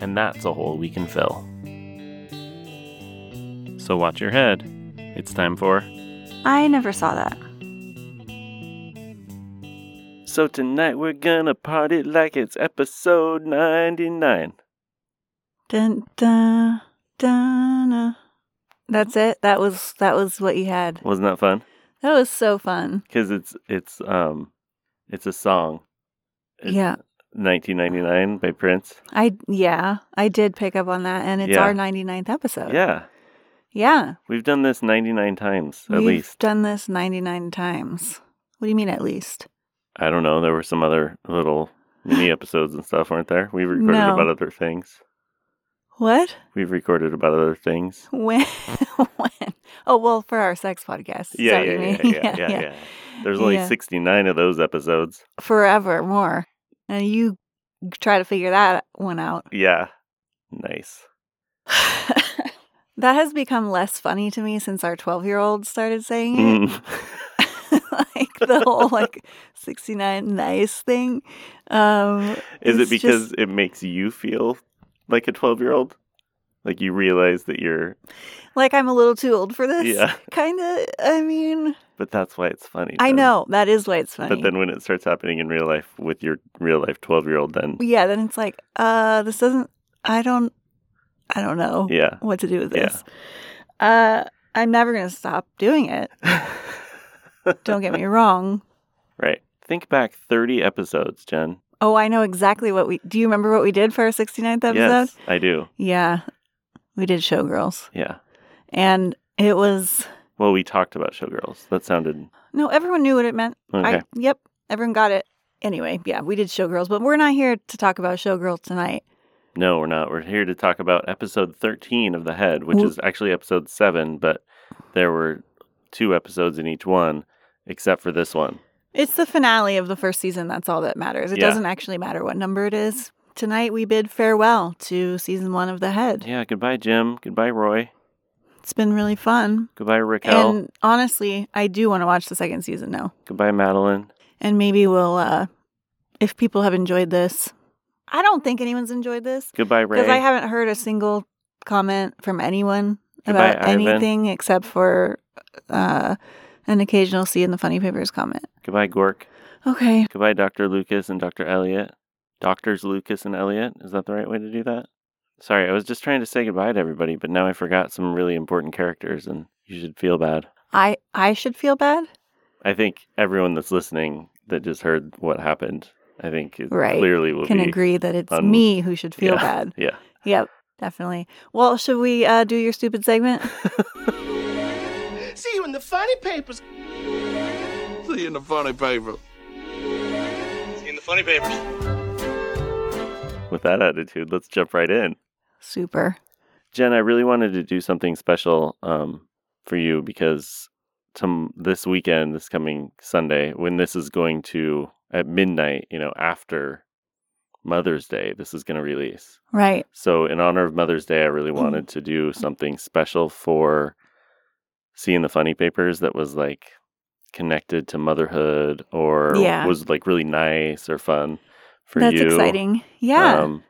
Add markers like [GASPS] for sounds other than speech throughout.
And that's a hole we can fill. So watch your head. It's time for. I never saw that. So tonight we're gonna party like it's episode 99. Dun, dun, dun, dun. That's it. That was that was what you had. Wasn't that fun? That was so fun. Because it's it's um it's a song. It's yeah, 1999 by Prince. I yeah I did pick up on that, and it's Yeah. our 99th episode. Yeah, yeah. we've done this 99 times at least. We've least. done this 99 times. What do you mean at least? I don't know. There were some other little mini episodes and stuff, weren't there? We've [SIGHS] recorded No. about other things. What? We've recorded about other things. [LAUGHS] When? when? Oh well, for our sex podcast. Yeah, yeah, [LAUGHS] yeah, yeah, yeah, yeah, There's only Yeah. 69 of those episodes. Forever more, and you try to figure that one out. Yeah, nice. [LAUGHS] that has become less funny to me since our 12 year old started saying it. Mm. [LAUGHS] like the whole like 69 nice thing. Um, Is it because just- it makes you feel like a 12 year old? Like you realize that you're, like I'm a little too old for this. Yeah. [LAUGHS] Kind of. I mean, but that's why it's funny. I know that is why it's funny. But then when it starts happening in real life with your real life 12 year old, then yeah, then it's like, uh, this doesn't. I don't. I don't know yeah. what to do with Yeah. this. Uh, I'm never gonna stop doing it. [LAUGHS] Don't get me wrong. right. Think back 30 episodes, Jen. Oh, I know exactly what we. Do you remember what we did for our 69th episode? Yes, I do. Yeah, we did Showgirls, Yeah. and it was Well, we talked about Showgirls. That sounded no. Everyone knew what it meant. okay. I yep, everyone got it. Anyway, yeah, we did Showgirls, but we're not here to talk about Showgirls tonight. No, we're not. We're here to talk about episode 13 of The Head, which Wh- is actually episode 7, but there were two episodes in each one, except for this one. It's the finale of the first season. That's all that matters. It Yeah. doesn't actually matter what number it is. Tonight we bid farewell to season one of The Head. Yeah, goodbye, Jim. Goodbye, Roy. It's been really fun. Goodbye, Raquel. And honestly, I do want to watch the second season now. goodbye, Madeline. And maybe we'll, uh, if people have enjoyed this, I don't think anyone's enjoyed this Goodbye, Ray. because I haven't heard a single comment from anyone Goodbye, about Ivan. anything except for uh, an occasional See in the Funny Papers comment. goodbye, Gork. Okay. Goodbye, Dr. Lucas and Dr. Elliot. Doctors Lucas and Elliot. Is that the right way to do that? Sorry, I was just trying to say goodbye to everybody, but now I forgot some really important characters, and you should feel bad. I I should feel bad. I think everyone that's listening that just heard what happened, I think it Right. clearly will Can be. agree that it's un- me who should feel Yeah. bad. Yeah. Yep, definitely. Well, should we uh, do your stupid segment? [LAUGHS] See you in the funny papers. See you in the funny paper. See you in the funny papers. With that attitude, let's jump right in. Super. Jen, I really wanted to do something special um, for you because to this weekend, this coming Sunday, when this is going to at midnight, you know, after Mother's Day, this is going to release. Right. So, in honor of Mother's Day, I really wanted [CLEARS THROAT] to do something special for seeing the funny papers that was like connected to motherhood or Yeah. was like really nice or fun for That's you. exciting. Yeah. Um,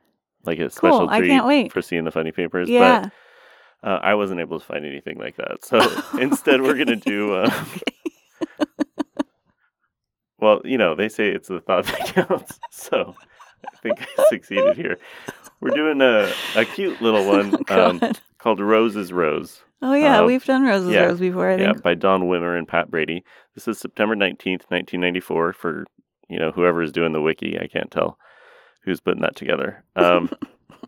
like a special Cool. I treat can't wait. for seeing the funny papers. yeah. But uh, I wasn't able to find anything like that. So [LAUGHS] instead, we're going to do. Uh, well, you know, they say it's the thought that [LAUGHS] counts. So I think I succeeded here. We're doing a, a cute little [LAUGHS] one Go um, called Rose's Rose. oh yeah, uh, we've done Rose's yeah, Rose before. I Yeah, by Don Wimmer and Pat Brady. This is September 19th, 1994 for, you know, whoever is doing the wiki. I can't tell who's putting that together. Um,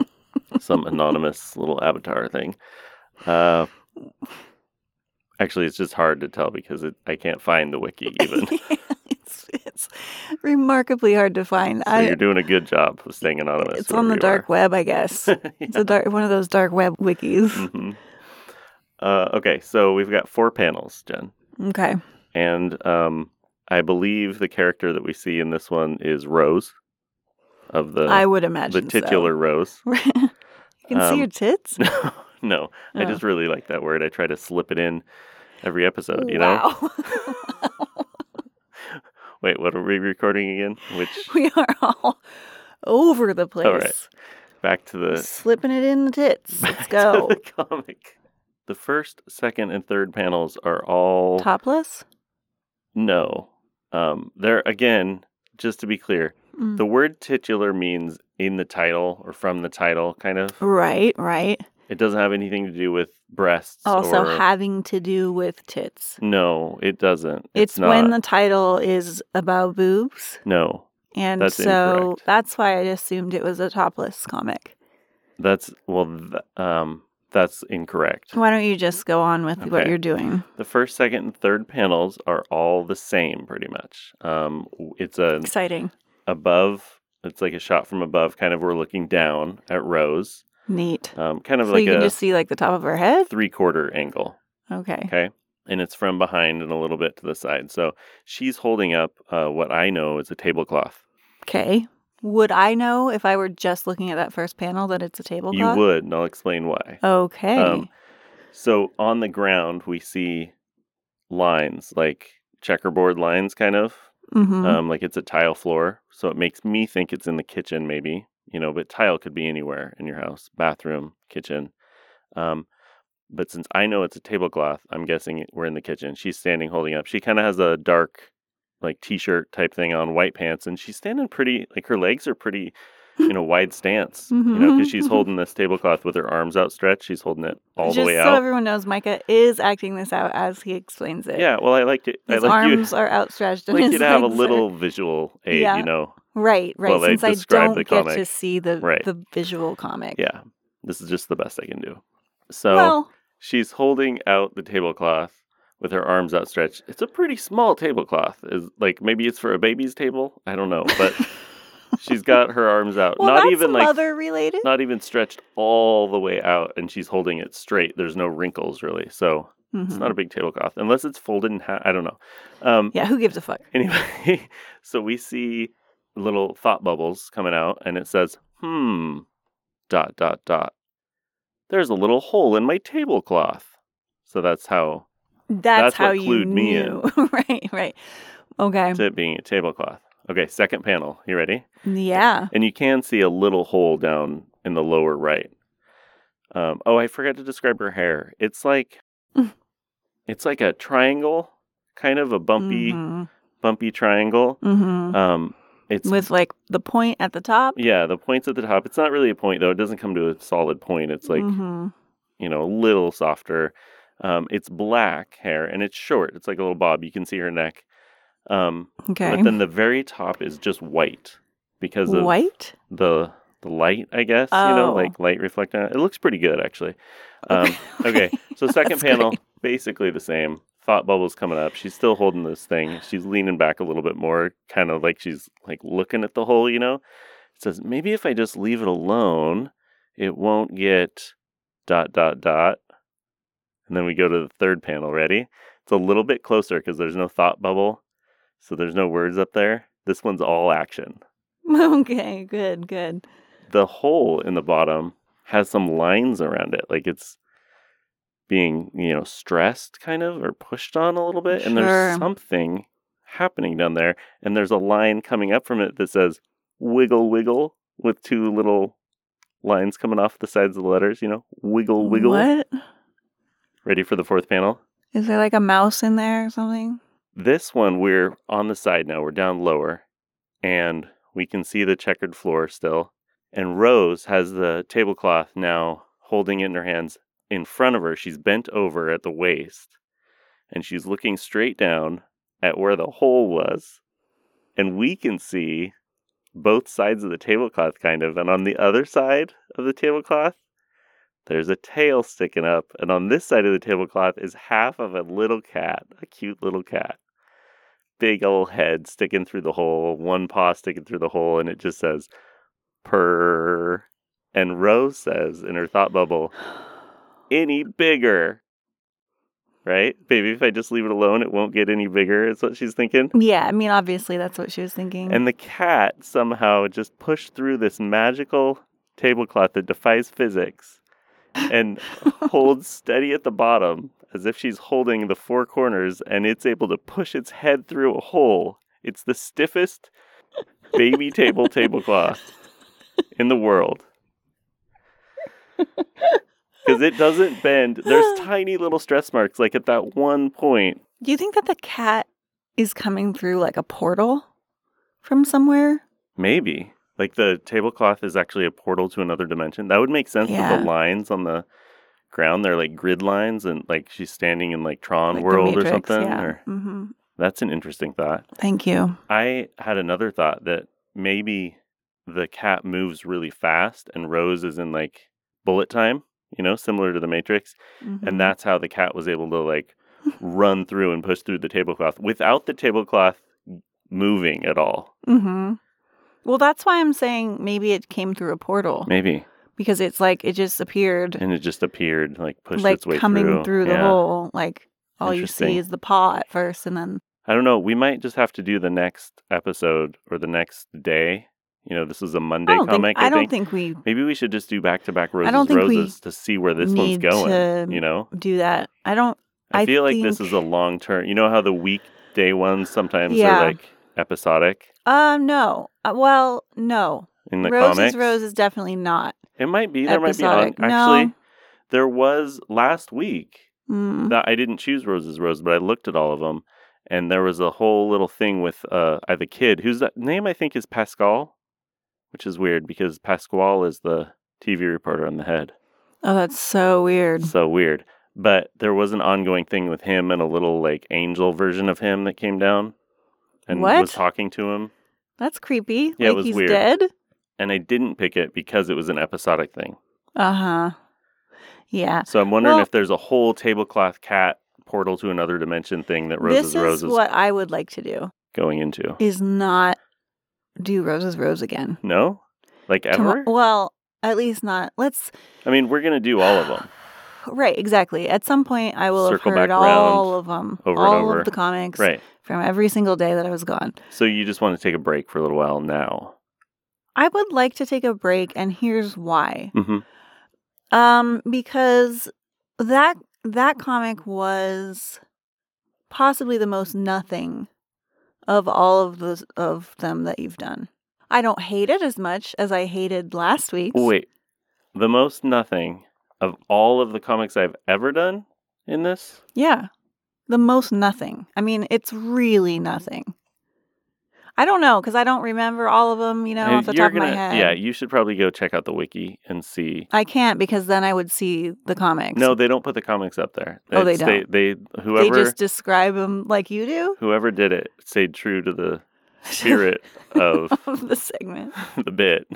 [LAUGHS] some anonymous little avatar thing. Uh, Actually, it's just hard to tell because it, I can't find the wiki [LAUGHS] even. so it's, it's remarkably hard to find. I, you're doing a good job of staying anonymous. it's on the dark you web, I guess. are. [LAUGHS] It's a dark, one of those dark web wikis. hmm Uh, okay, so we've got four panels, Jen, Okay. and um, I believe the character that we see in this one is Rose, of the I would the imagine so. titular Rose. [LAUGHS] you can see Um, your tits. [LAUGHS] No, no, I Oh. just really like that word. I try to slip it in every episode. You know. [LAUGHS] Wait, what are we recording again? Which we are all over the place. All right. back to the Slipping it in the tits. Let's go. the comic. The first, second, and third panels are all Topless? no. Um, they're again, just to be clear, Mm. the word titular means in the title or from the title, kind of. Right, right. It doesn't have anything to do with breasts. Also or... having to do with tits. no, it doesn't. It's, not. when the title is about boobs. no. And That's so incorrect. that's why I assumed it was a topless comic. That's well, th- um, that's incorrect. Why don't you just go on with what you're doing? The first, second, and third panels are all the same, pretty much. Um, it's a Exciting. above. It's like a shot from above. Kind of, we're looking down at Rose. Neat. Um, kind of So like you can just see like the top of her head? three-quarter angle. Okay. Okay, and it's from behind and a little bit to the side. So she's holding up uh, what I know is a tablecloth. Okay. Would I know if I were just looking at that first panel that it's a tablecloth? You would, and I'll explain why. Okay. Um, So on the ground, we see lines like checkerboard lines, kind of. hmm um, like it's a tile floor. So it makes me think it's in the kitchen, maybe, you know, but tile could be anywhere in your house bathroom, kitchen. Um, but since I know it's a tablecloth, I'm guessing we're in the kitchen. She's standing holding up. She kind of has a dark, like t shirt type thing on, white pants, and she's standing pretty, like her legs are pretty, you know, wide [LAUGHS] stance, you know, because she's Mhm. holding this tablecloth with her arms outstretched. She's holding it all Just the way so out. So everyone knows, Micah is acting this out as he explains it. yeah, well, I like it. His I like you. arms are outstretched. [LAUGHS] like you to have a legs are- little visual aid, Yeah. you know. Right, right. Since I describe don't the get to see the Right. the visual comic. Yeah, this is just the best I can do. So Well, she's holding out the tablecloth with her arms outstretched. It's a pretty small tablecloth. Is like maybe it's for a baby's table. I don't know, but [LAUGHS] she's got her arms out, well, not even like mother related. not even stretched all the way out, and she's holding it straight. There's no wrinkles really, so it's Mhm. not a big tablecloth unless it's folded in half. I don't know. Um, Yeah, who gives a fuck? Anyway, [LAUGHS] so we see little thought bubbles coming out, and it says, "Hmm, dot dot dot." There's a little hole in my tablecloth. So that's how That's, That's how you knew. [LAUGHS] right, right. Okay. to it being a tablecloth. Okay, second panel. You ready? Yeah. And you can see a little hole down in the lower right. Um, oh, I forgot to describe her hair. It's like Mm. it's like a triangle, kind of a bumpy, Mhm. bumpy triangle. Mhm. Um, it's With like the point at the top. Yeah, the point's at the top. It's not really a point though. It doesn't come to a solid point. It's like Mhm. you know a little softer. Um, it's black hair and it's short. It's like a little bob. You can see her neck. Um, Okay. But then the very top is just white because of White. the the light. I guess you know, Oh. like light reflecting. on it. It looks pretty good actually. Um, okay, so [LAUGHS] second panel, great. basically the same. Thought bubbles coming up. She's still holding this thing. She's leaning back a little bit more, kind of like she's like looking at the hole. You know, it says maybe if I just leave it alone, it won't get dot dot dot. And then we go to the third panel. Ready? It's a little bit closer because there's no thought bubble, so there's no words up there. This one's all action. [LAUGHS] Okay. Good. Good. The hole in the bottom has some lines around it, like it's being you know stressed kind of or pushed on a little bit Sure. and there's something happening down there and there's a line coming up from it that says wiggle wiggle with two little lines coming off the sides of the letters you know wiggle wiggle What ready for the fourth panel is there like a mouse in there or something? this one we're on the side now we're down lower and we can see the checkered floor still and rose has the tablecloth now holding it in her hands in front of her she's bent over at the waist and she's looking straight down at where the hole was and we can see both sides of the tablecloth kind of and on the other side of the tablecloth there's a tail sticking up, and on this side of the tablecloth is half of a little cat, a cute little cat. Big old head sticking through the hole, one paw sticking through the hole, and it just says purr. And Rose says in her thought bubble, any [SIGHS] bigger. Right? Maybe if I just leave it alone, it won't get any bigger, is what she's thinking. Yeah, I mean, obviously that's what she was thinking. And the cat somehow just pushed through this magical tablecloth that defies physics and holds steady at the bottom as if she's holding the four corners and it's able to push its head through a hole. It's the stiffest baby table tablecloth in the world. Because it doesn't bend. There's [GASPS] tiny little stress marks, like at that one point. Do you think that the cat is coming through like a portal from somewhere? Maybe. Like the tablecloth is actually a portal to another dimension. That would make sense with Yeah. the lines on the ground. They're like grid lines and like she's standing in like Tron Like World or something. Yeah. Or hmm that's an interesting thought. Thank you. I had another thought that maybe the cat moves really fast and Rose is in like bullet time, you know, similar to the Matrix. Mhm. And that's how the cat was able to like [LAUGHS] run through and push through the tablecloth without the tablecloth moving at all. hmm Well, that's why I'm saying maybe it came through a portal Maybe. because it's like it just appeared, And it just appeared, like pushed like its way coming through. the Yeah. hole. Like all you see is the paw at first, and then I don't know. We might just have to do the next episode or the next day. You know, this is a Monday I comic. think I, I, don't think. think we Maybe we should just do back to back roses I don't think we roses to see where this one's going. You know, do that. I don't. I, I feel like this is a long term. You know how the weekday ones sometimes Yeah. are like episodic Um, no. Uh, well, no. in the Roses, comics. Rose is definitely not. It might be. There might be. On, episodic. No. actually, there was last week Mm. that I didn't choose Rose's Rose, but I looked at all of them, and there was a whole little thing with uh I- the kid whose that name I think is Pascal, which is weird because Pasquale is the TV reporter on the head. Oh, that's so weird. So weird. But there was an ongoing thing with him and a little like angel version of him that came down and What? was talking to him. That's creepy. Yeah, it like was he's weird. dead. And I didn't pick it because it was an episodic thing. Uh huh. Yeah. So I'm wondering Well- if there's a whole tablecloth cat portal to another dimension thing that Roses this Rose is what I would like to do: going into. is not do Roses Rose again. No? Like ever? well, at least not. Let's. I mean, we're going to do all of them. Right. Exactly. At some point, I will Circle have heard all of them, over and all over. of the comics Right. from every single day that I was gone. So you just want to take a break for a little while now. I would like to take a break, and here's why. hmm Um, because that that comic was possibly the most nothing of all of the of them that you've done. I don't hate it as much as I hated last week. Wait. The most nothing of all of the comics I've ever done in this? Yeah. The most nothing. I mean, it's really nothing. I don't know because I don't remember all of them, you know, off the top of my head. Yeah, you should probably go check out the wiki and see. I can't because then I would see the comics. No, they don't put the comics up there. Oh, they don't. They, they whoever just describe them like you do. whoever did it stayed true to the [LAUGHS] spirit of of the segment. [LAUGHS] the bit.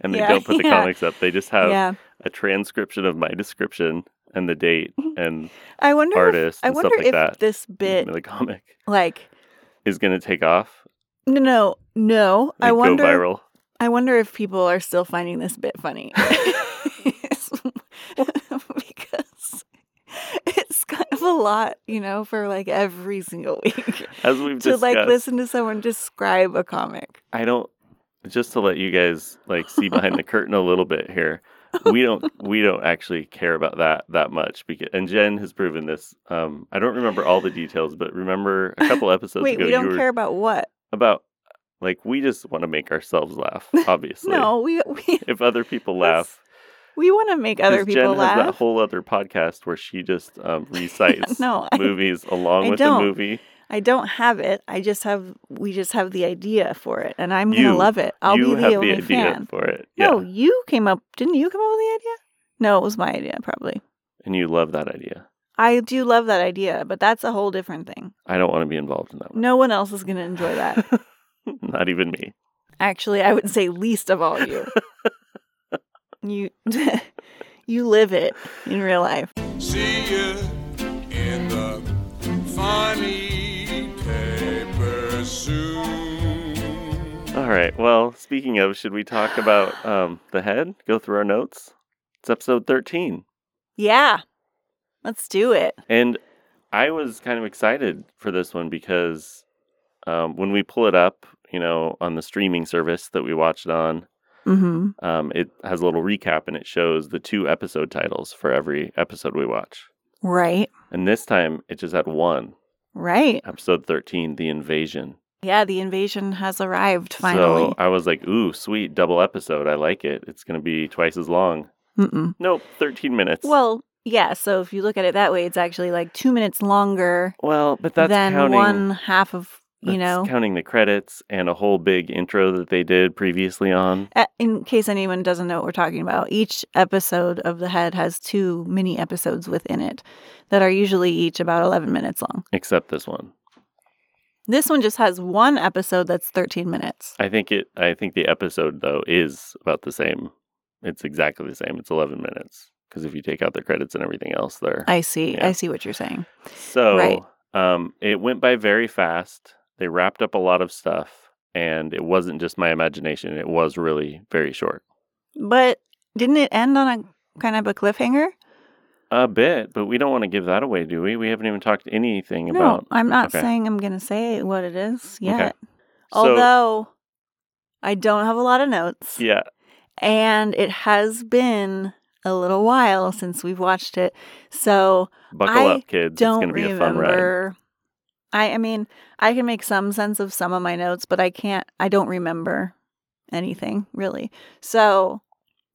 And they Yeah, don't put the [LAUGHS] yeah. comics up. They just have yeah. a transcription of my description and the date mm-hmm. and I wonder. if, artist I and wonder stuff like if that. this bit, the comic like, is going to take off. no, no, no. I wonder. go viral. I wonder if people are still finding this bit funny. [LAUGHS] [LAUGHS] because it's kind of a lot, you know, for like every single week As we've to discussed, like listen to someone describe a comic. I don't just to let you guys like see behind the curtain a little bit here. [LAUGHS] We don't we don't actually care about that that much because and Jen has proven this. Um, I don't remember all the details, but remember a couple [LAUGHS] episodes Wait, ago we you don't were care about what? about like we just want to make ourselves laugh. [LAUGHS] Obviously, No, we we if other people laugh, we want to make other people Jen has that whole other podcast where she just um, recites no, I, movies along I with don't. the movie. I don't have it. I just have we just have the idea for it, and I'm gonna You- love it. I'll you be have the only the idea fan. for it, No, you came up. Didn't you come up with the idea? No, it was my idea, probably. and you love that idea. I do love that idea, but that's a whole different thing. I don't want to be involved in that one. No one else is going to enjoy that. [LAUGHS] Not even me. Actually, I would say least of all you. [LAUGHS] you [LAUGHS] You live it in real life. See you in the funny paper soon. All right. Well, speaking of, should we talk about [SIGHS] um, the head? Go through our notes. It's episode 13. Yeah. Let's do it. And I was kind of excited for this one because um, when we pull it up, you know, on the streaming service that we watched on, hmm um, it has a little recap and it shows the two episode titles for every episode we watch. Right. And this time it just had one Right. episode 13, The Invasion. Yeah, the invasion has arrived finally. So I was like, ooh, sweet, double episode. I like it. It's going to be twice as long. Mm-mm. Nope, 13 minutes. Well, yeah, so if you look at it that way, it's actually like two minutes longer well, but that's than counting, one half of, you know. counting the credits and a whole big intro that they did previously on. In case anyone doesn't know what we're talking about, each episode of The Head has two mini episodes within it that are usually each about 11 minutes long. Except this one. This one just has one episode that's 13 minutes. I think it. I think the episode though is about the same. It's exactly the same. It's 11 minutes because if you take out the credits and everything else, there. I see. Yeah. I see what you're saying. So, Right. um, it went by very fast. They wrapped up a lot of stuff, and it wasn't just my imagination. It was really very short. But didn't it end on a kind of a cliffhanger? A bit, but we don't want to give that away, do we? We haven't even talked anything No, about. I'm not okay. saying I'm going to say what it is yet. So, Although I don't have a lot of notes. yeah, And it has been a little while since we've watched it. So buckle I up, kids. It's don't going to be a fun ride. I I mean, I can make some sense of some of my notes, but I can't I don't remember anything really. So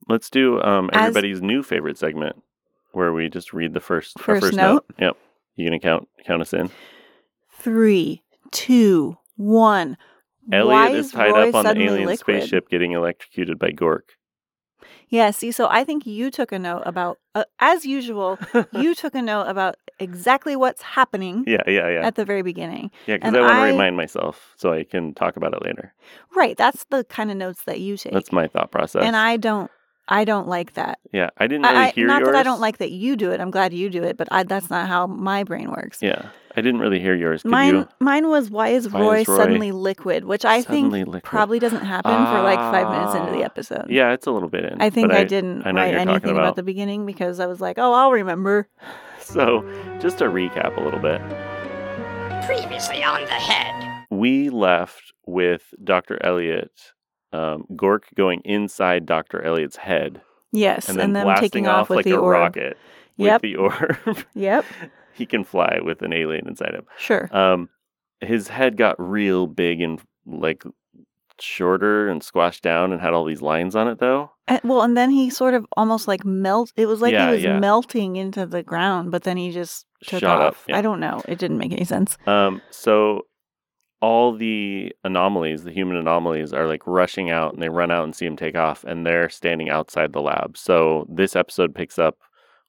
Let's do um, As- everybody's new favorite segment, where we just read the first First first note? Yep. You gonna count count us in? three, two, one. Elliot Why is is tied Roy up on the alien liquid? spaceship, getting electrocuted by Gork. Yeah, see, so I think you took a note about, uh, as usual, [LAUGHS] you took a note about exactly what's happening Yeah, yeah, yeah, at the very beginning. yeah. Because I want to I- remind myself so I can talk about it later. Right, that's the kind of notes that you take. That's my thought process. and I don't, I don't like that. yeah, I didn't really I, I, hear not yours. that I don't like that you do it. I'm glad you do it, but I, that's not how my brain works. Yeah, I didn't really hear yours. Could Mine, you? mine was why is Why Roy, is Roy suddenly liquid, which I suddenly think liquid? probably doesn't happen for like five minutes into the Ah. episode. Yeah, it's a little bit in. I think but I, didn't I write anything about. about. the beginning because I was like, oh, I'll remember. [LAUGHS] So, just to recap a little bit, Previously on the head. we left with Dr. Elliot, um, Gork going inside Dr. Elliot's head, Yes, and and, then them blasting taking off off with like the a orb. rocket Yep. with the orb. [LAUGHS] Yep, he can fly with an alien inside him. sure. Um, his head got real big and like shorter and squashed down and had all these lines on it though. And, well, and then he sort of almost like melt. It was like Yeah, he was yeah. melting into the ground, but then he just took Shot up, off. yeah. I don't know. It didn't make any sense. Um, so all the anomalies, the human anomalies, are like rushing out, and they run out and see him take off, and they're standing outside the lab. So this episode picks up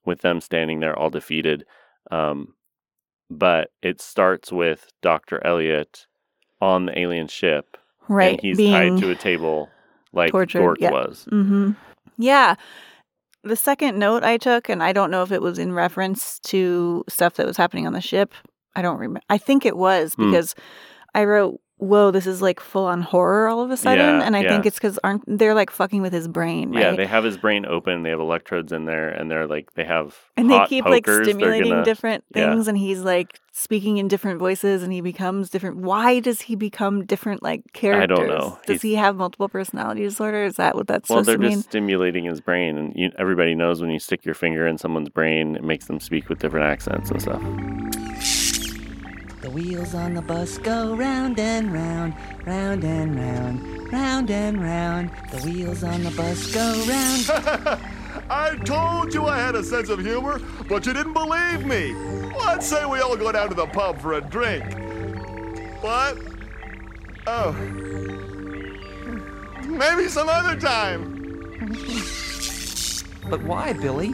with them standing there, all defeated. Um, but it starts with Doctor Elliot on the alien ship, Right, and he's tied to a table like tortured, Gork yeah. was. hmm Yeah. The second note I took, and I don't know if it was in reference to stuff that was happening on the ship. I don't remember. I think it was Hmm. because I wrote, "Whoa, this is like full on horror all of a sudden," Yeah, and I yeah. think it's because aren't they're like fucking with his brain, right? Yeah, they have his brain open. They have electrodes in there, and they're like they have and they keep like pokers. They're stimulating gonna- different yeah. things, and he's like speaking in different voices, and he becomes different. Why does he become different like characters? I don't know. Does He's- he have multiple personality disorder? Is that what that's Well, supposed they're to mean? just stimulating his brain, and you, everybody knows when you stick your finger in someone's brain, it makes them speak with different accents and stuff. The wheels on the bus go round and round, round and round, round and round. The wheels on the bus go round. [LAUGHS] I told you I had a sense of humor, but you didn't believe me. Let's say we all go down to the pub for a drink. What? Oh. Maybe some other time. But why, Billy?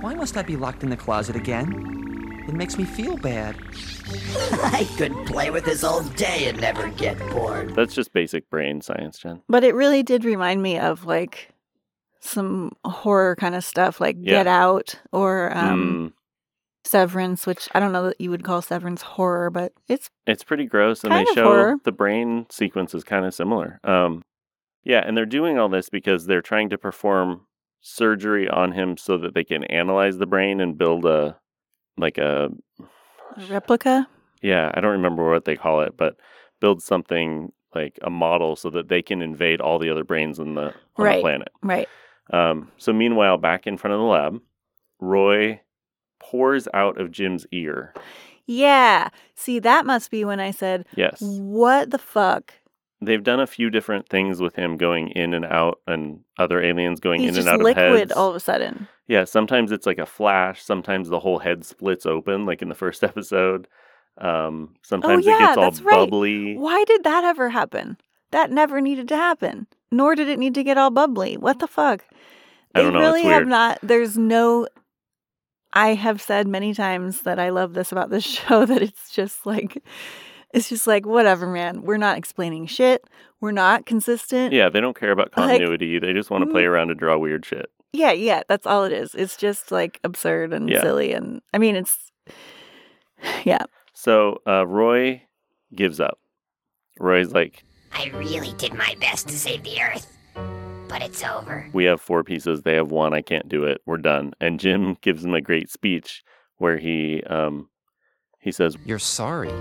Why must I be locked in the closet again? It makes me feel bad. [LAUGHS] I could play with this all day and never get bored. That's just basic brain science, Jen. But it really did remind me of like some horror kind of stuff like Yeah. Get Out or um, Mm, Severance, which I don't know that you would call Severance horror, but it's it's pretty gross, and Kind they of show horror. the brain sequence is kind of similar. Um, yeah, and they're doing all this because they're trying to perform surgery on him so that they can analyze the brain and build a like a a replica. yeah, I don't remember what they call it, but build something like a model so that they can invade all the other brains on the, on the Right. planet. Right. Um, so meanwhile, back in front of the lab, Roy pours out of Jim's ear. Yeah. See, that must be when I said, Yes. What the fuck? They've done a few different things with him going in and out and other aliens going He's in and out liquid of heads. all of a sudden. Yeah, sometimes it's like a flash, sometimes the whole head splits open like in the first [LAUGHS] episode. Um, sometimes Oh, yeah, it gets all that's right. bubbly. Why did that ever happen? That never needed to happen. Nor did it need to get all bubbly. What the fuck? I They don't know, it's really have not. There's no. I have said many times that I love this about this [LAUGHS] show that it's just like, it's just like, whatever, man. We're not explaining shit. We're not consistent. Yeah, they don't care about [LAUGHS] Like- continuity. they just want to play Mm. around and draw weird shit. Yeah, yeah, that's all it is. It's just like absurd and Yeah. silly. And I mean, it's, [SIGHS] yeah. So uh, Roy gives up. Roy's like, I really did my best to save the Earth, but it's over. we have four pieces. They have one. I can't do it. We're done. And Jim [LAUGHS] gives him a great speech where he um, he says, You're sorry.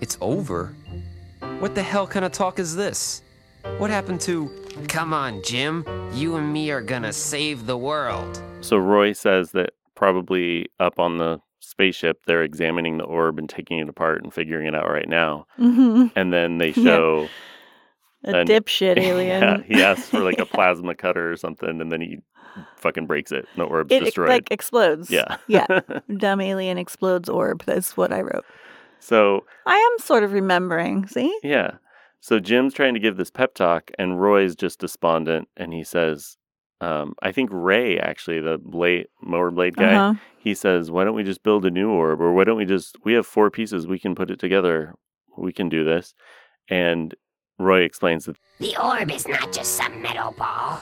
It's over. What the hell kind of talk is this? What happened to. Come on, Jim. You and me are gonna save the world. So Roy says that probably up on the spaceship, they're examining the orb and taking it apart and figuring it out right now. Mhm. And then they [LAUGHS] Yeah. show A And- dipshit [LAUGHS] alien. Yeah, he asks for like a [LAUGHS] plasma cutter or something, and then he fucking breaks it. The orb's it, it like explodes. yeah. Yeah. Dumb alien explodes orb. That's what I wrote. So I am sort of remembering. See? yeah. So Jim's trying to give this pep talk, and Roy's just despondent, and he says, um, I think Ray actually, the blade mower blade guy, Uh-huh. he says, "Why don't we just build a new orb, or why don't we just? We have four pieces, we can put it together. We can do this." And Roy explains that The orb is not just some metal ball.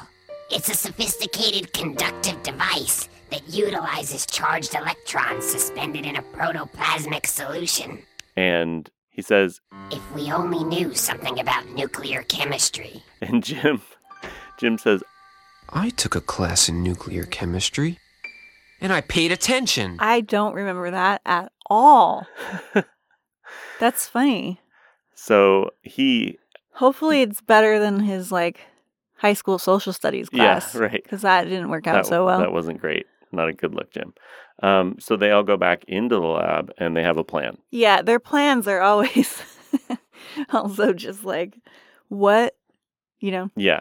It's a sophisticated conductive device that utilizes charged electrons suspended in a protoplasmic solution. and he says, If we only knew something about nuclear chemistry. [LAUGHS] and Jim, Jim says, I took a class in nuclear chemistry. And I paid attention. I don't remember that at all. [LAUGHS] That's funny. so he, Hopefully, it's better than his like high school social studies Yeah, class. right. Because that didn't work out that, so well. that wasn't great. Not a good look, Jim. Um, so they all go back into the lab, and they have a plan. yeah, their plans are always [LAUGHS] also just like, what? You know? Yeah,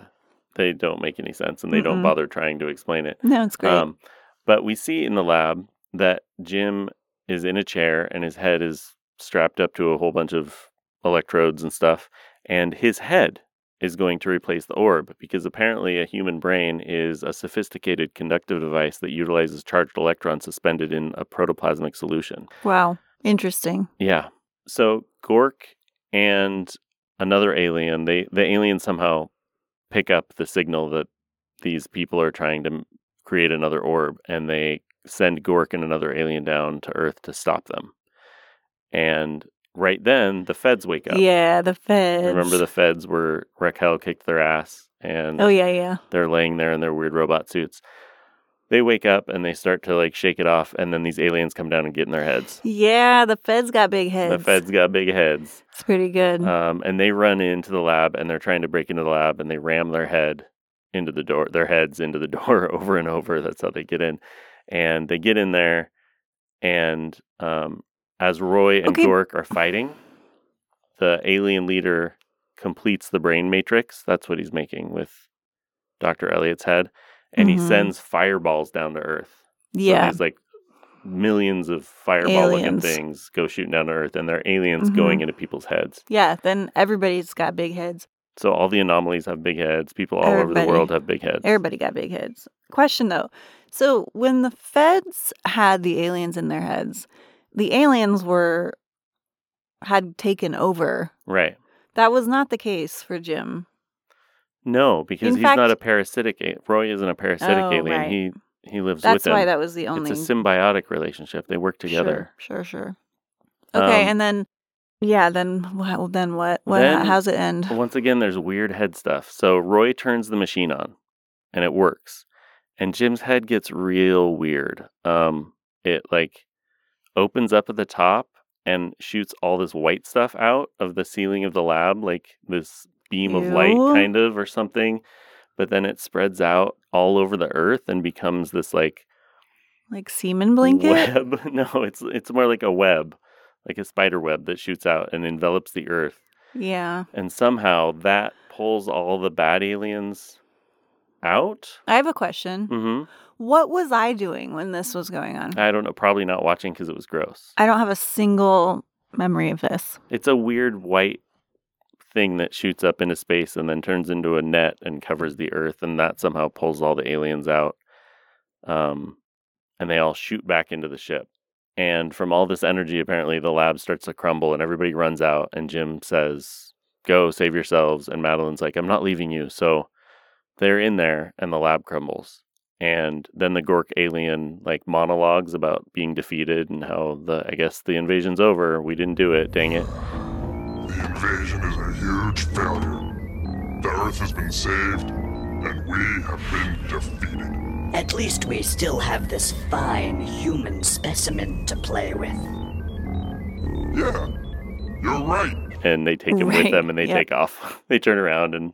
they don't make any sense, and they don't bother trying to explain it. No, it's great. Um, but we see in the lab that Jim is in a chair and his head is strapped up to a whole bunch of electrodes and stuff, and his head is going to replace the orb because apparently a human brain is a sophisticated conductive device that utilizes charged electrons suspended in a protoplasmic solution. wow. Interesting. Yeah. So Gork and another alien, they the aliens somehow pick up the signal that these people are trying to create another orb and they send Gork and another alien down to Earth to stop them. And right then the feds wake up. Yeah, the feds. Remember the feds were Raquel kicked their ass and Oh, yeah, yeah. they're laying there in their weird robot suits. They wake up and they start to like shake it off and then these aliens come down and get in their heads. Yeah, the feds got big heads. The feds got big heads. It's pretty good. Um, and they run into the lab and they're trying to break into the lab and they ram their head into the door, their heads into the [LAUGHS] door over and over. That's how they get in. And they get in there, and um, as Roy and Okay. Gork are fighting, the alien leader completes the brain matrix. That's what he's making with Dr. Elliot's head. And he Mhm. sends fireballs down to Earth. So yeah. these like millions of fireball looking things go shooting down to Earth, and they're aliens going Mhm. into people's heads. Yeah, then everybody's got big heads. So all the anomalies have big heads. People all over the world have big heads. Everybody got big heads. Question though. So when the feds had the aliens in their heads, the aliens were had taken over. Right. That was not the case for Jim. No, because In he's not a parasitic. a- Roy isn't a parasitic Oh, alien. right. He he lives That's with him. why that was the only. It's a symbiotic relationship. They work together. Sure, sure, sure. Okay, Um, and then yeah, then what? Then what? What? Then- how's it end? Once again, there's weird head stuff. So Roy turns the machine on, and it works. And Jim's head gets real weird. Um, it like opens up at the top and shoots all this white stuff out of the ceiling of the lab, like this beam of light, kind of, or something. But then it spreads out all over the earth and becomes this like Like semen blanket? web. [LAUGHS] No, it's it's more like a web, like a spider web that shoots out and envelops the earth. Yeah. And somehow that pulls all the bad aliens out. I have a question. hmm What was I doing when this was going on? I don't know. Probably not watching because it was gross. I don't have a single memory of this. It's a weird white thing that shoots up into space and then turns into a net and covers the earth, and that somehow pulls all the aliens out. Um, and they all shoot back into the ship. And from all this energy, apparently the lab starts to crumble, and everybody runs out. And Jim says, "Go save yourselves." And Madeline's like, "I'm not leaving you." So they're in there, and the lab crumbles. And then the Gork alien like monologues about being defeated and how the I guess the invasion's over. We didn't do it. Dang it. The invasion is a huge failure. The Earth has been saved, and we have been defeated. At least we still have this fine human specimen to play with. Yeah, you're right. and they take him with them and they yep. take off. [LAUGHS] they turn around and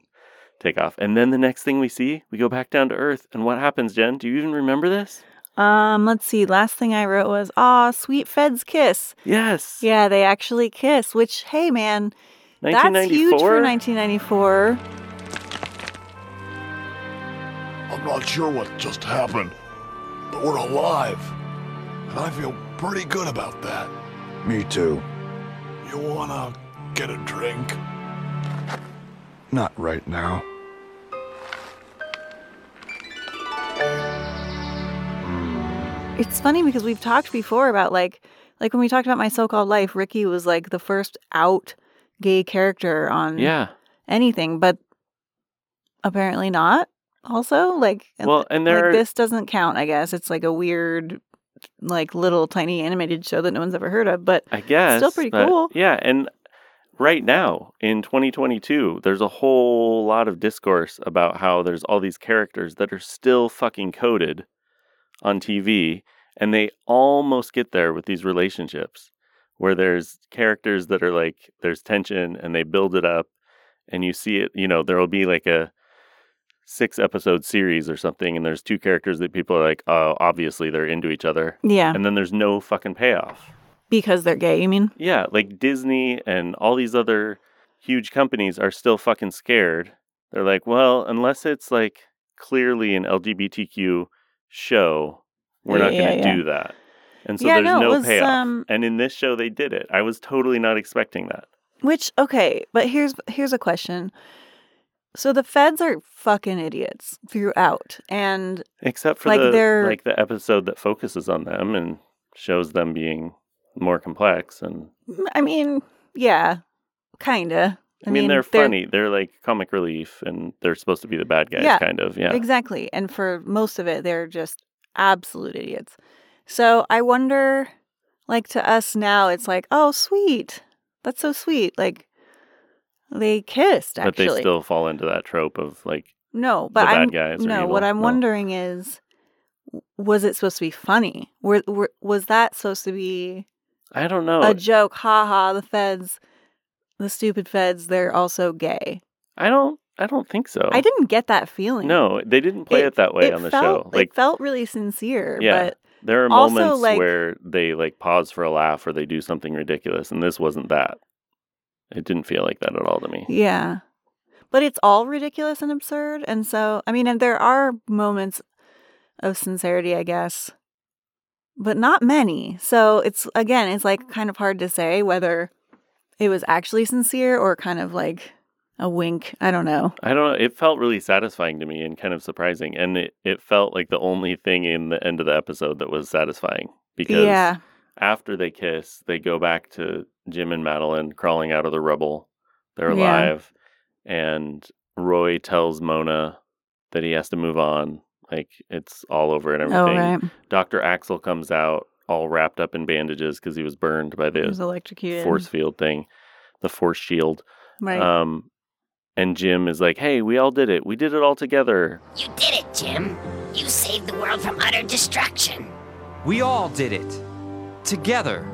take off. And then the next thing we see, we go back down to Earth. And what happens, Jen? Do you even remember this? Um, let's see. Last thing I wrote was, "Ah, sweet Feds kiss." Yes. Yeah, they actually kiss. Which, hey, man, that's huge for 1994. I'm not sure what just happened, but we're alive. And I feel pretty good about that. Me too. You wanna get a drink? Not right now. Hmm. It's funny because we've talked before about like, like when we talked about my so-called life, Rickie was like the first out gay character on Yeah. anything, but apparently not. Also, like, and- Well, and there like are- this doesn't count. I guess it's like a weird, like little tiny animated show that no one's ever heard of, but I guess. still pretty but- cool. Yeah. And right now in 2022, there's a whole lot of discourse about how there's all these characters that are still fucking coded on TV. And they almost get there with these relationships where there's characters that are like, there's tension and they build it up. And you see it, you know, there will be like a six episode series or something. And there's two characters that people are like, oh, obviously they're into each other. Yeah. And then there's no fucking payoff. Because they're gay. You mean? Yeah, like Disney and all these other huge companies are still fucking scared. They're like, well, unless it's like clearly an LGBTQ show, we're not Yeah, going to yeah. do that. And so Yeah, there's no, no, was, payoff. um, and in this show, they did it. I was totally not expecting that. Which okay, but here's here's a question. So the feds are fucking idiots throughout, and Except for Like, the they're- like the episode that focuses on them and shows them being more complex. And I mean, yeah, kinda. I, mean, they're, funny. They're like comic relief, and they're supposed to be the bad guys, Yeah, kind of. Yeah. exactly. And for most of it, they're just absolute idiots. So I wonder, like to us now, it's like, oh, sweet, that's so sweet. Like they kissed. But Actually, they still fall into that trope of like No, but bad I'm guys no. What I'm No. wondering is, was it supposed to be funny? Were, were was that supposed to be I don't know. a joke? Ha ha! The feds, the stupid feds, they're also gay. I don't. I don't think so. I didn't get that feeling. No, they didn't play it, that way it on the felt, show. Like it felt really sincere. Yeah. but there are also, moments like- where they like pause for a laugh or they do something ridiculous, and this wasn't that. It didn't feel like that at all to me. yeah, but it's all ridiculous and absurd. And so, I mean, and there are moments of sincerity, I guess, but not many. So it's again, it's like kind of hard to say whether it was actually sincere or kind of like a wink. I don't know. I don't know. It felt really satisfying to me and kind of surprising, and it, it felt like the only thing in the end of the episode that was satisfying because Yeah. after they kiss, they go back to Jim and Madeline crawling out of the rubble. They're Yeah. alive, and Roy tells Mona that he has to move on. Like it's all over and everything. Oh, everything. right. Dr. Axel comes out all wrapped up in bandages because he was burned by He was the electrocuted. force field thing, the force shield. Right. Um, and Jim is like, "Hey, we all did it. We did it all together." You did it, Jim. You saved the world from utter destruction. We all did it. Together.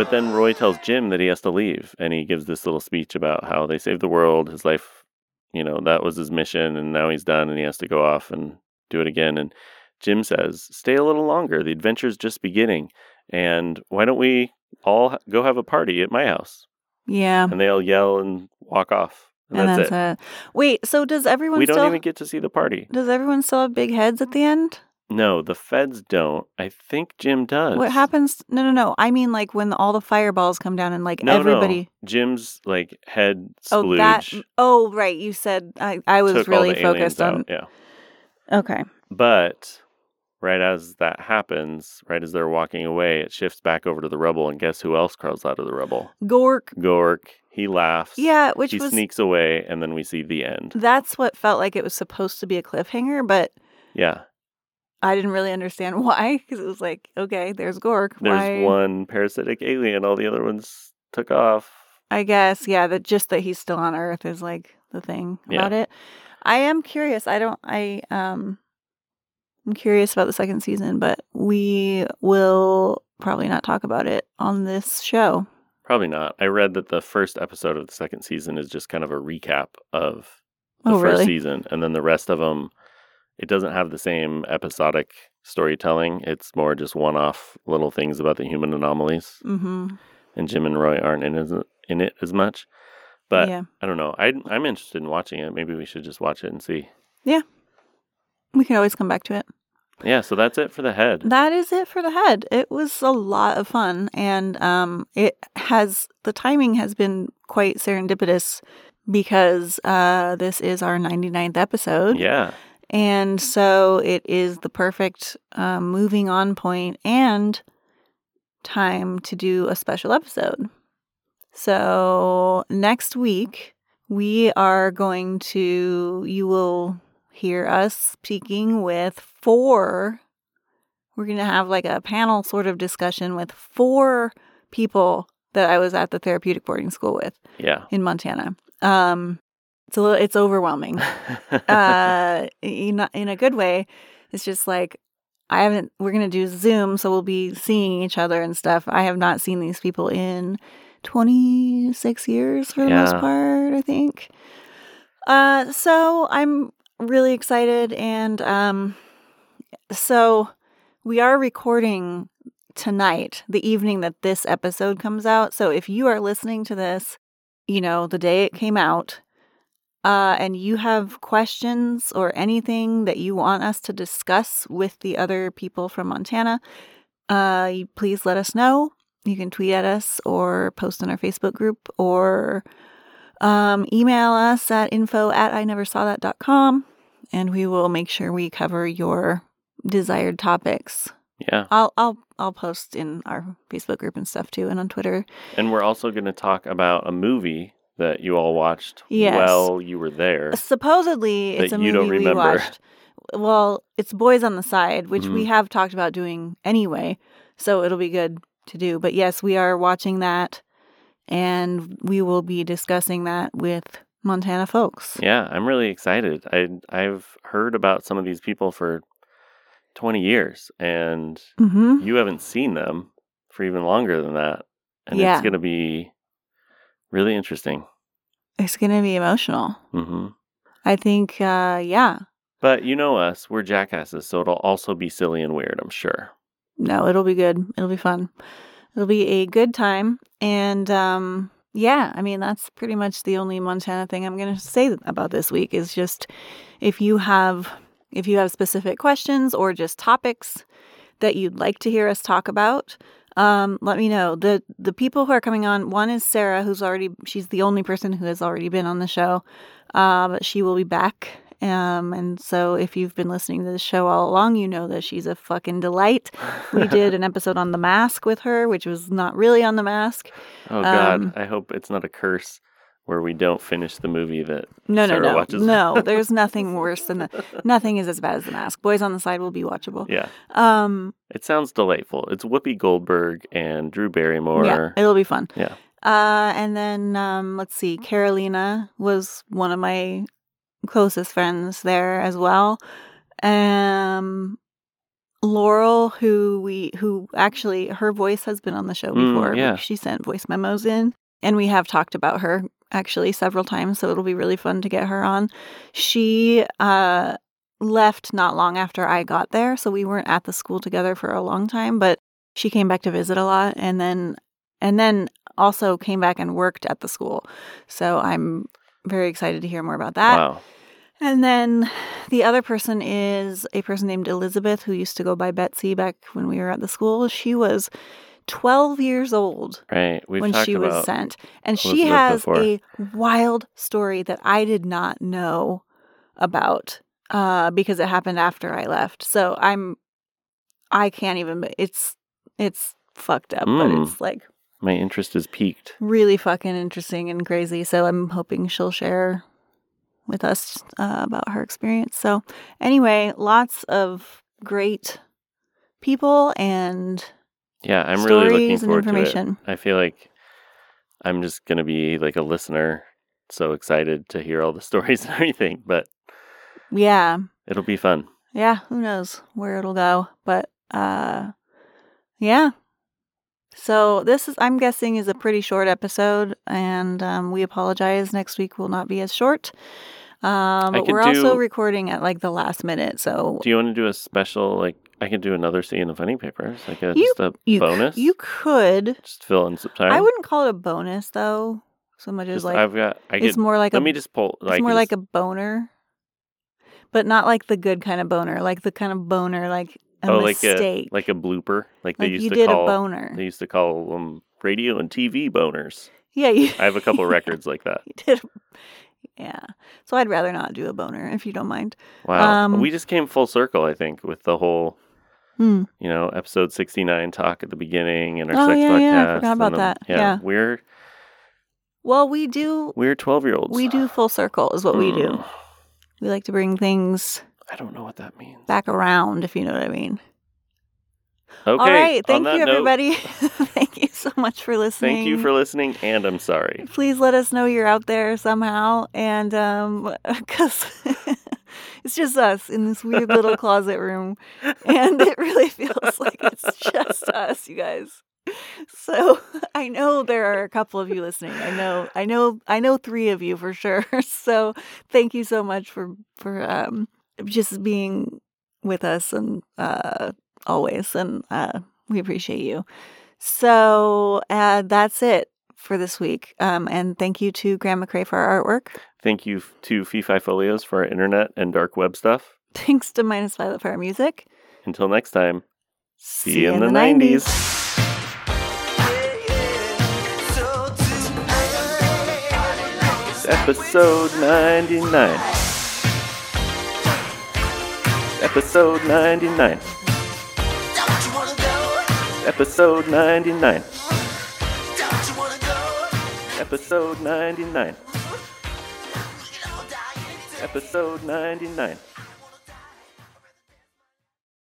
But then Roy tells Jim that he has to leave, and he gives this little speech about how they saved the world. His life, you know, that was his mission, and now he's done, and he has to go off and do it again. And Jim says, "Stay a little longer. The adventure's just beginning, and why don't we all go have a party at my house?" yeah. And they all yell and walk off, and, And that's, that's it. it. Wait, so does everyone We still don't even get to see the party. does everyone still have big heads at the end? No, the feds don't. I think Jim does. What happens? No, no, no. I mean, like when all the fireballs come down and like No, everybody. no. Jim's like head Oh, splooge that. Oh, right. You said I. I was took all really the aliens focused on. out. Yeah. Okay. But right as that happens, right as they're walking away, it shifts back over to the rubble, and guess who else crawls out of the rubble? Gork. Gork. He laughs. Yeah, which he was sneaks away, and then we see the end. that's what felt like it was supposed to be a cliffhanger, but Yeah, I didn't really understand [LAUGHS] why because it was like, okay, there's Gork. there's why? one parasitic alien. All the other ones took off. I guess, yeah, that just that he's still on Earth is like the thing Yeah. about it. I am curious. I don't. I um. I'm curious about the second season, but we will probably not talk about it on this show. Probably not. I read that the first episode of the second season is just kind of a recap of the Oh, first really? season, and then the rest of them, it doesn't have the same episodic storytelling. It's more just one-off little things about the human anomalies. Mm-hmm. and Jim and Roy aren't in as, in it as much. But Yeah. I don't know. I I'm interested in watching it. Maybe we should just watch it and see. Yeah, we can always come back to it. Yeah. So that's it for the head. That is it for the head. It was a lot of fun, and um, it has the timing has been quite serendipitous because uh, this is our 99th episode. Yeah. And so it is the perfect um, moving on point and time to do a special episode. So next week, we are going to, you will hear us speaking with four. We're going to have like a panel sort of discussion with four people that I was at the therapeutic boarding school with Yeah. in Montana. Um, it's a little, it's overwhelming. [LAUGHS] Uh in a, in a good way it's just like i haven't we're gonna do zoom so we'll be seeing each other and stuff. I have not seen these people in 26 years for the most part i think. Uh so i'm really excited and um so we are recording tonight the evening that this episode comes out. So if you are listening to this you know the day it came out uh, and you have questions or anything that you want us to discuss with the other people from Montana, uh, please let us know. You can tweet at us or post in our Facebook group or um, email us at info at I never saw that.com and we will make sure we cover your desired topics. Yeah. I'll I'll I'll post in our Facebook group and stuff too and on Twitter. And we're also going to talk about a movie that you all watched Yes. while you were there. Supposedly, it's a movie you don't we remember. watched. Well, it's Boys on the Side, which we Mhm. have talked about doing anyway, so it'll be good to do. But yes, we are watching that, and we will be discussing that with Montana folks. Yeah, I'm really excited. I I've heard about some of these people for 20 years and Mhm. you haven't seen them for even longer than that. And Yeah. it's going to be really interesting. It's going to be emotional. hmm I think, uh, yeah. But you know us, we're jackasses, so it'll also be silly and weird, I'm sure. No, it'll be good. It'll be fun. It'll be a good time. And um yeah, I mean that's pretty much the only Montana thing I'm going to say about this week is just if you have if you have specific questions or just topics that you'd like to hear us talk about, um, let me know. The the people who are coming on, one is Sarah, who's already she's the only person who has already been on the show. Uh, but she will be back Um, and so if you've been listening to the show all along, you know that she's a fucking delight. We [LAUGHS] did an episode on The Mask with her, which was not really on The Mask. Oh God, Um, I hope it's not a curse where we don't finish the movie that No, no, Sarah no, watches. no. [LAUGHS] There's nothing worse than the. Nothing is as bad as The Mask. Boys on the Side will be watchable. yeah, Um. it sounds delightful. It's Whoopi Goldberg and Drew Barrymore. Yeah, it'll be fun. Yeah. Uh, and then um, let's see, Carolina was one of my closest friends there as well. Um, Laurel, who we who actually her voice has been on the show Mm, before. yeah. She sent voice memos in, and we have talked about her actually several times. So it'll be really fun to get her on. She uh left not long after I got there, so we weren't at the school together for a long time, but she came back to visit a lot and then and then also came back and worked at the school. So I'm very excited to hear more about that. Wow. And then the other person is a person named Elizabeth who used to go by Betsy back when we were at the school. She was 12 years old Right. We've when she was sent. And she has before. a wild story that I did not know about uh, because it happened after I left. So I'm, I can't even, it's, it's fucked up, but Mm. it's like My interest is peaked. really fucking interesting and crazy. So I'm hoping she'll share with us uh, about her experience. So, anyway, lots of great people and Yeah, I'm really looking forward to it. I feel like I'm just gonna be like a listener, so excited to hear all the [LAUGHS] stories and everything. But yeah, it'll be fun. yeah, who knows where it'll go, but uh, yeah. So this is, I'm guessing, is a pretty short episode, and um, we apologize. Next week will not be as short. Um, but we're also recording at like the last minute, so Do you want to do a special like? I could do another scene of Funny Papers, like a, You- just a you bonus. you could. just fill in some time. I wouldn't call it a bonus though, so much as like I've got. I it's could, more like Let a me just pull. it's more like a boner, but not like the good kind of boner, like the kind of boner like a oh, like mistake. a like a blooper. Like they used to did a call boner. They used to call them radio and TV boners. yeah, you, I have a couple [LAUGHS] records like that. you [LAUGHS] did. yeah, so I'd rather not do a boner if you don't mind. Wow, Um, we just came full circle. I think with the whole, Hmm. you know, episode sixty nine talk at the beginning and our Oh, sex yeah, podcast. yeah, I forgot about that. Yeah, Yeah. we're Well, we do we're twelve year olds. we do full circle is what we do. Mm. We like to bring things I don't know what that means. back around, if you know what I mean. Okay. All right, thank you, everybody. [LAUGHS] [LAUGHS] thank you so much for listening. Thank you for listening, and I'm sorry. please let us know you're out there somehow and um [LAUGHS] because it's just us in this weird little closet room and it really feels like it's just us you guys. So [LAUGHS] i know there are a couple of you listening. I know i know i know three of you for sure. [LAUGHS] So thank you so much for for um just being with us and uh always and uh we appreciate you. So uh, that's it for this week. Um, and thank you to Graham McRae for our artwork. Thank you to Fee Fi Folios for our internet and dark web stuff. [LAUGHS] Thanks to Minus Violet for our music. Until next time, see, See you you in in the, the 90s. 90s. Episode 99. Episode 99. Episode 99. Episode 99. Episode 99.